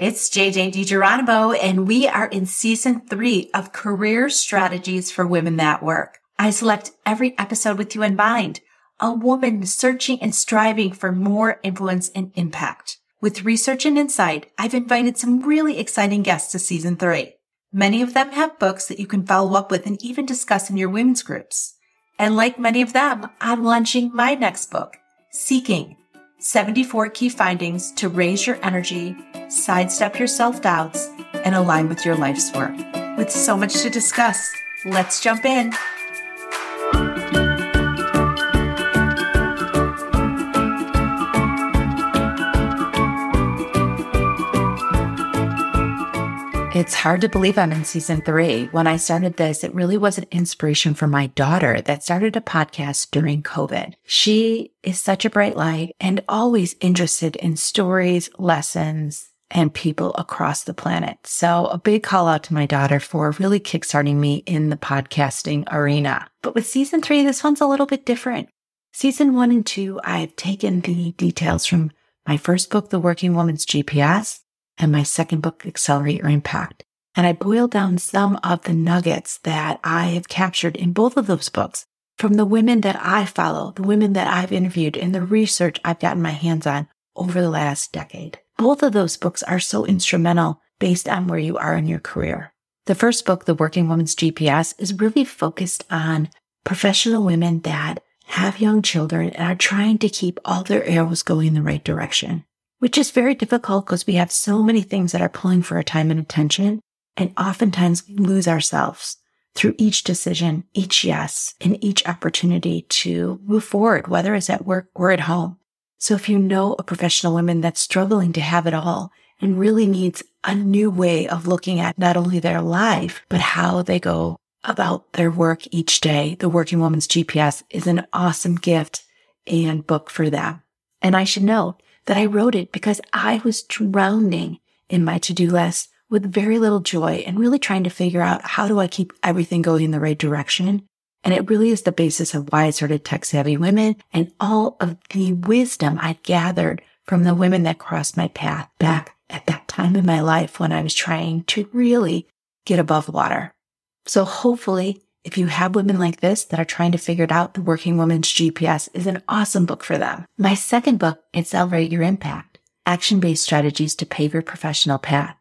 It's JJ DiGeronimo, and we are in season three of Career Strategies for Women That Work. I select every episode with you in mind, a woman searching and striving for more influence and impact. With research and insight, I've invited some really exciting guests to season three. Many of them have books that you can follow up with and even discuss in your women's groups. And like many of them, I'm launching my next book, Seeking 74 Key Findings to Raise Your Energy, Sidestep Your Self Doubts, and Align with Your Life's Work. With so much to discuss, let's jump in. It's hard to believe I'm in season three. When I started this, it really was an inspiration for my daughter that started a podcast during COVID. She is such a bright light and always interested in stories, lessons, and people across the planet. So a big call out to my daughter for really kickstarting me in the podcasting arena. But with season three, this one's a little bit different. Season one and two, I've taken the details from my first book, The Working Woman's GPS, and my second book, Accelerate Your Impact. And I boiled down some of the nuggets that I have captured in both of those books from the women that I follow, the women that I've interviewed, and the research I've gotten my hands on over the last decade. Both of those books are so instrumental based on where you are in your career. The first book, The Working Woman's GPS, is really focused on professional women that have young children and are trying to keep all their arrows going in the right direction which is very difficult because we have so many things that are pulling for our time and attention. And oftentimes we lose ourselves through each decision, each yes, and each opportunity to move forward, whether it's at work or at home. So if you know a professional woman that's struggling to have it all and really needs a new way of looking at not only their life, but how they go about their work each day, the Working Woman's GPS is an awesome gift and book for them. And I should note that I wrote it because I was drowning in my to do list with very little joy and really trying to figure out how do I keep everything going in the right direction. And it really is the basis of why I started Tech Savvy Women and all of the wisdom I gathered from the women that crossed my path back at that time in my life when I was trying to really get above water. So hopefully if you have women like this that are trying to figure it out, The Working Woman's GPS is an awesome book for them. My second book, Accelerate Your Impact, Action-Based Strategies to Pave Your Professional Path,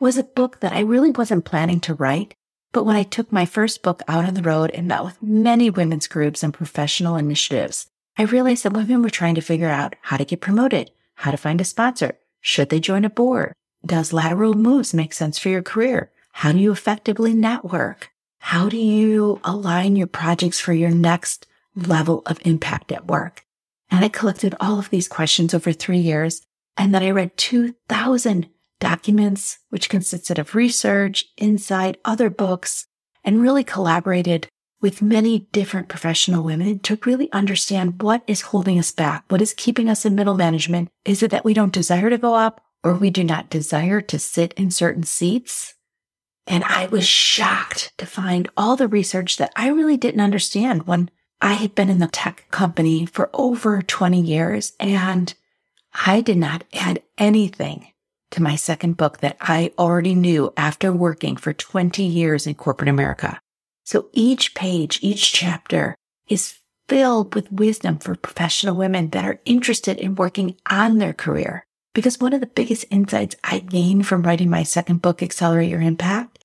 was a book that I really wasn't planning to write. But when I took my first book out on the road and met with many women's groups and professional initiatives, I realized that women were trying to figure out how to get promoted, how to find a sponsor, should they join a board, does lateral moves make sense for your career? How do you effectively network? How do you align your projects for your next level of impact at work? And I collected all of these questions over three years. And then I read 2000 documents, which consisted of research, insight, other books, and really collaborated with many different professional women to really understand what is holding us back. What is keeping us in middle management? Is it that we don't desire to go up or we do not desire to sit in certain seats? And I was shocked to find all the research that I really didn't understand when I had been in the tech company for over 20 years and I did not add anything to my second book that I already knew after working for 20 years in corporate America. So each page, each chapter is filled with wisdom for professional women that are interested in working on their career. Because one of the biggest insights I gained from writing my second book, Accelerate Your Impact,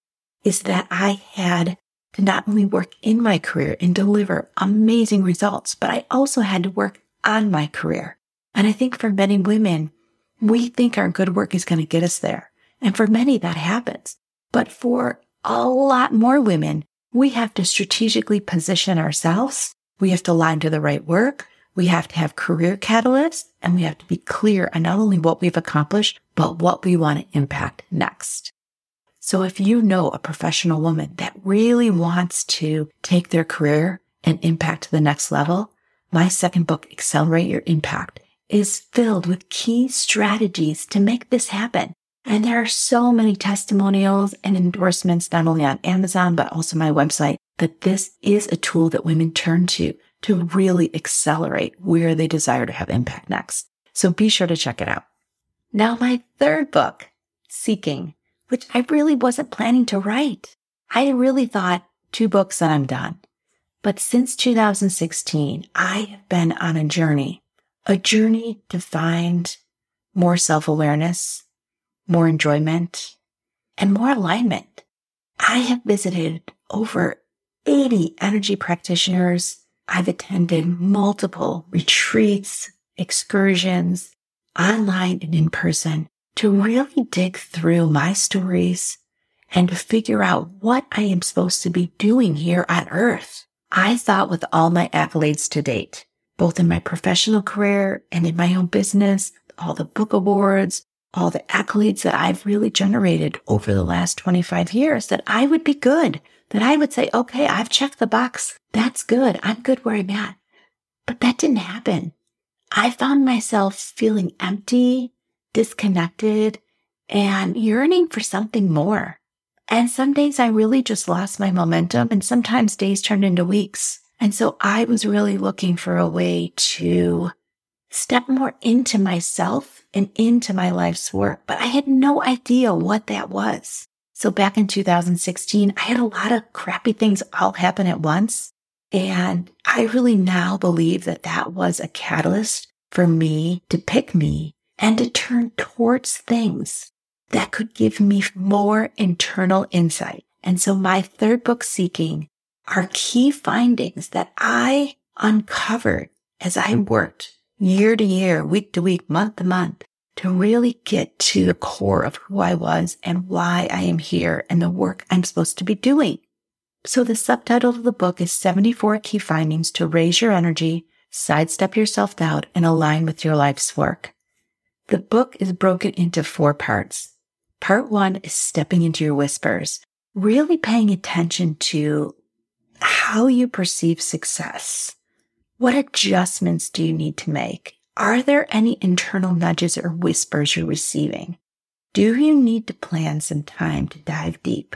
is that I had to not only work in my career and deliver amazing results, but I also had to work on my career. And I think for many women, we think our good work is going to get us there. And for many, that happens. But for a lot more women, we have to strategically position ourselves. We have to align to the right work. We have to have career catalysts and we have to be clear on not only what we've accomplished, but what we want to impact next. So if you know a professional woman that really wants to take their career and impact to the next level, my second book, Accelerate Your Impact, is filled with key strategies to make this happen. And there are so many testimonials and endorsements, not only on Amazon, but also my website, that this is a tool that women turn to to really accelerate where they desire to have impact next. So be sure to check it out. Now, my third book Seeking, which I really wasn't planning to write. I really thought two books and I'm done. But since 2016, I have been on a journey, a journey to find more self awareness, more enjoyment, and more alignment. I have visited over 80 energy practitioners. I've attended multiple retreats, excursions, online and in person to really dig through my stories and to figure out what I am supposed to be doing here on earth. I thought with all my accolades to date, both in my professional career and in my own business, all the book awards, all the accolades that I've really generated over the last 25 years, that I would be good, that I would say, okay, I've checked the box. That's good. I'm good where I'm at. But that didn't happen. I found myself feeling empty, disconnected, and yearning for something more. And some days I really just lost my momentum and sometimes days turned into weeks. And so I was really looking for a way to step more into myself and into my life's work, but I had no idea what that was. So back in 2016, I had a lot of crappy things all happen at once. And I really now believe that that was a catalyst for me to pick me and to turn towards things that could give me more internal insight. And so my third book, Seeking, are key findings that I uncovered as I worked year to year, week to week, month to month to really get to the core of who I was and why I am here and the work I'm supposed to be doing. So the subtitle of the book is 74 key findings to raise your energy, sidestep your self doubt and align with your life's work. The book is broken into four parts. Part one is stepping into your whispers, really paying attention to how you perceive success. What adjustments do you need to make? Are there any internal nudges or whispers you're receiving? Do you need to plan some time to dive deep?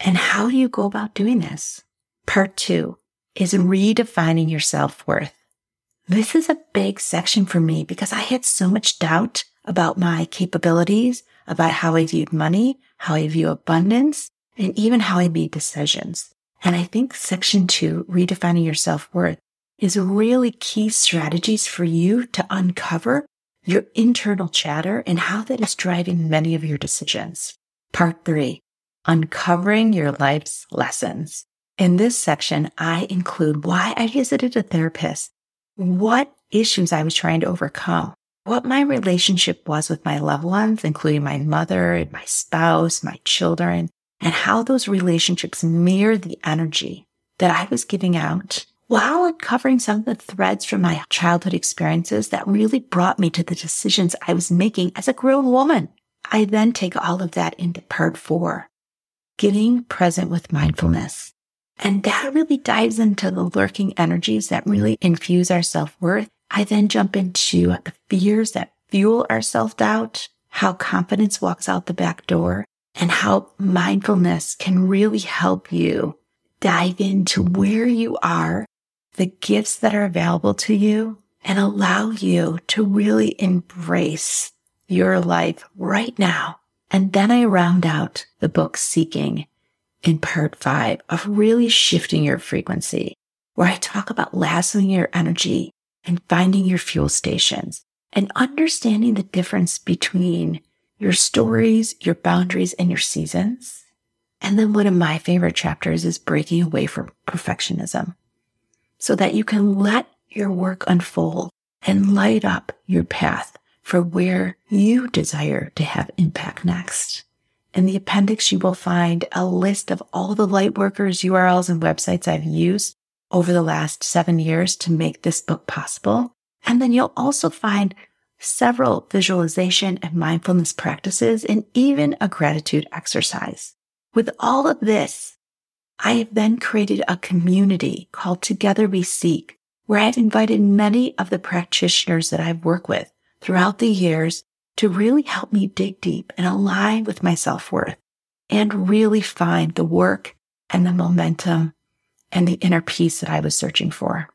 And how do you go about doing this? Part two is redefining your self worth. This is a big section for me because I had so much doubt about my capabilities, about how I viewed money, how I view abundance, and even how I made decisions. And I think section two, redefining your self worth, is really key strategies for you to uncover your internal chatter and how that is driving many of your decisions. Part three, uncovering your life's lessons. In this section, I include why I visited a therapist, what issues I was trying to overcome, what my relationship was with my loved ones, including my mother, my spouse, my children, and how those relationships mirror the energy that I was giving out while uncovering some of the threads from my childhood experiences that really brought me to the decisions I was making as a grown woman. I then take all of that into part four, getting present with mindfulness. And that really dives into the lurking energies that really infuse our self worth. I then jump into the fears that fuel our self doubt, how confidence walks out the back door, and how mindfulness can really help you dive into where you are the gifts that are available to you and allow you to really embrace your life right now. And then I round out the book Seeking in part five of really shifting your frequency, where I talk about lasting your energy and finding your fuel stations and understanding the difference between your stories, your boundaries, and your seasons. And then one of my favorite chapters is breaking away from perfectionism so that you can let your work unfold and light up your path for where you desire to have impact next. In the appendix, you will find a list of all the Lightworkers URLs and websites I've used over the last seven years to make this book possible. And then you'll also find several visualization and mindfulness practices and even a gratitude exercise. With all of this, I have then created a community called Together We Seek, where I've invited many of the practitioners that I've worked with throughout the years to really help me dig deep and align with my self worth and really find the work and the momentum and the inner peace that I was searching for.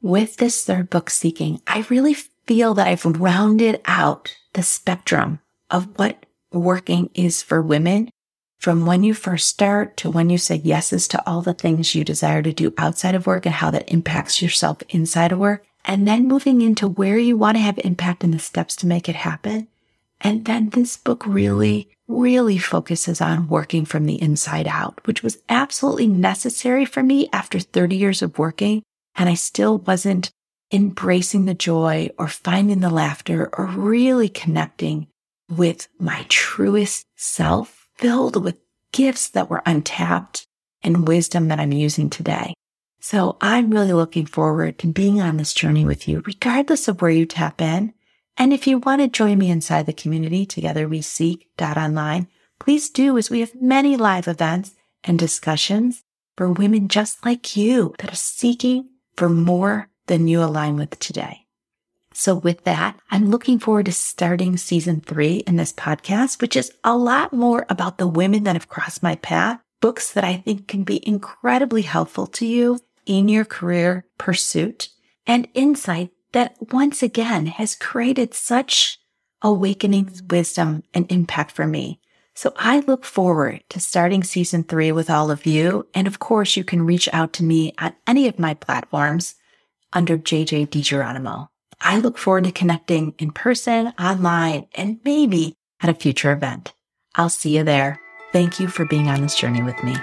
With this third book seeking, I really feel that I've rounded out the spectrum of what working is for women from when you first start to when you say yeses to all the things you desire to do outside of work and how that impacts yourself inside of work. And then moving into where you want to have impact and the steps to make it happen. And then this book really, really focuses on working from the inside out, which was absolutely necessary for me after 30 years of working. And I still wasn't embracing the joy or finding the laughter or really connecting with my truest self filled with gifts that were untapped and wisdom that I'm using today. So I'm really looking forward to being on this journey with you, regardless of where you tap in. And if you want to join me inside the community, together we seek online, please do as we have many live events and discussions for women just like you that are seeking for more than you align with today. So with that, I'm looking forward to starting season three in this podcast, which is a lot more about the women that have crossed my path, books that I think can be incredibly helpful to you in your career pursuit and insight that once again has created such awakening wisdom and impact for me. So I look forward to starting season three with all of you. And of course, you can reach out to me on any of my platforms under JJ DiGeronimo. I look forward to connecting in person, online, and maybe at a future event. I'll see you there. Thank you for being on this journey with me.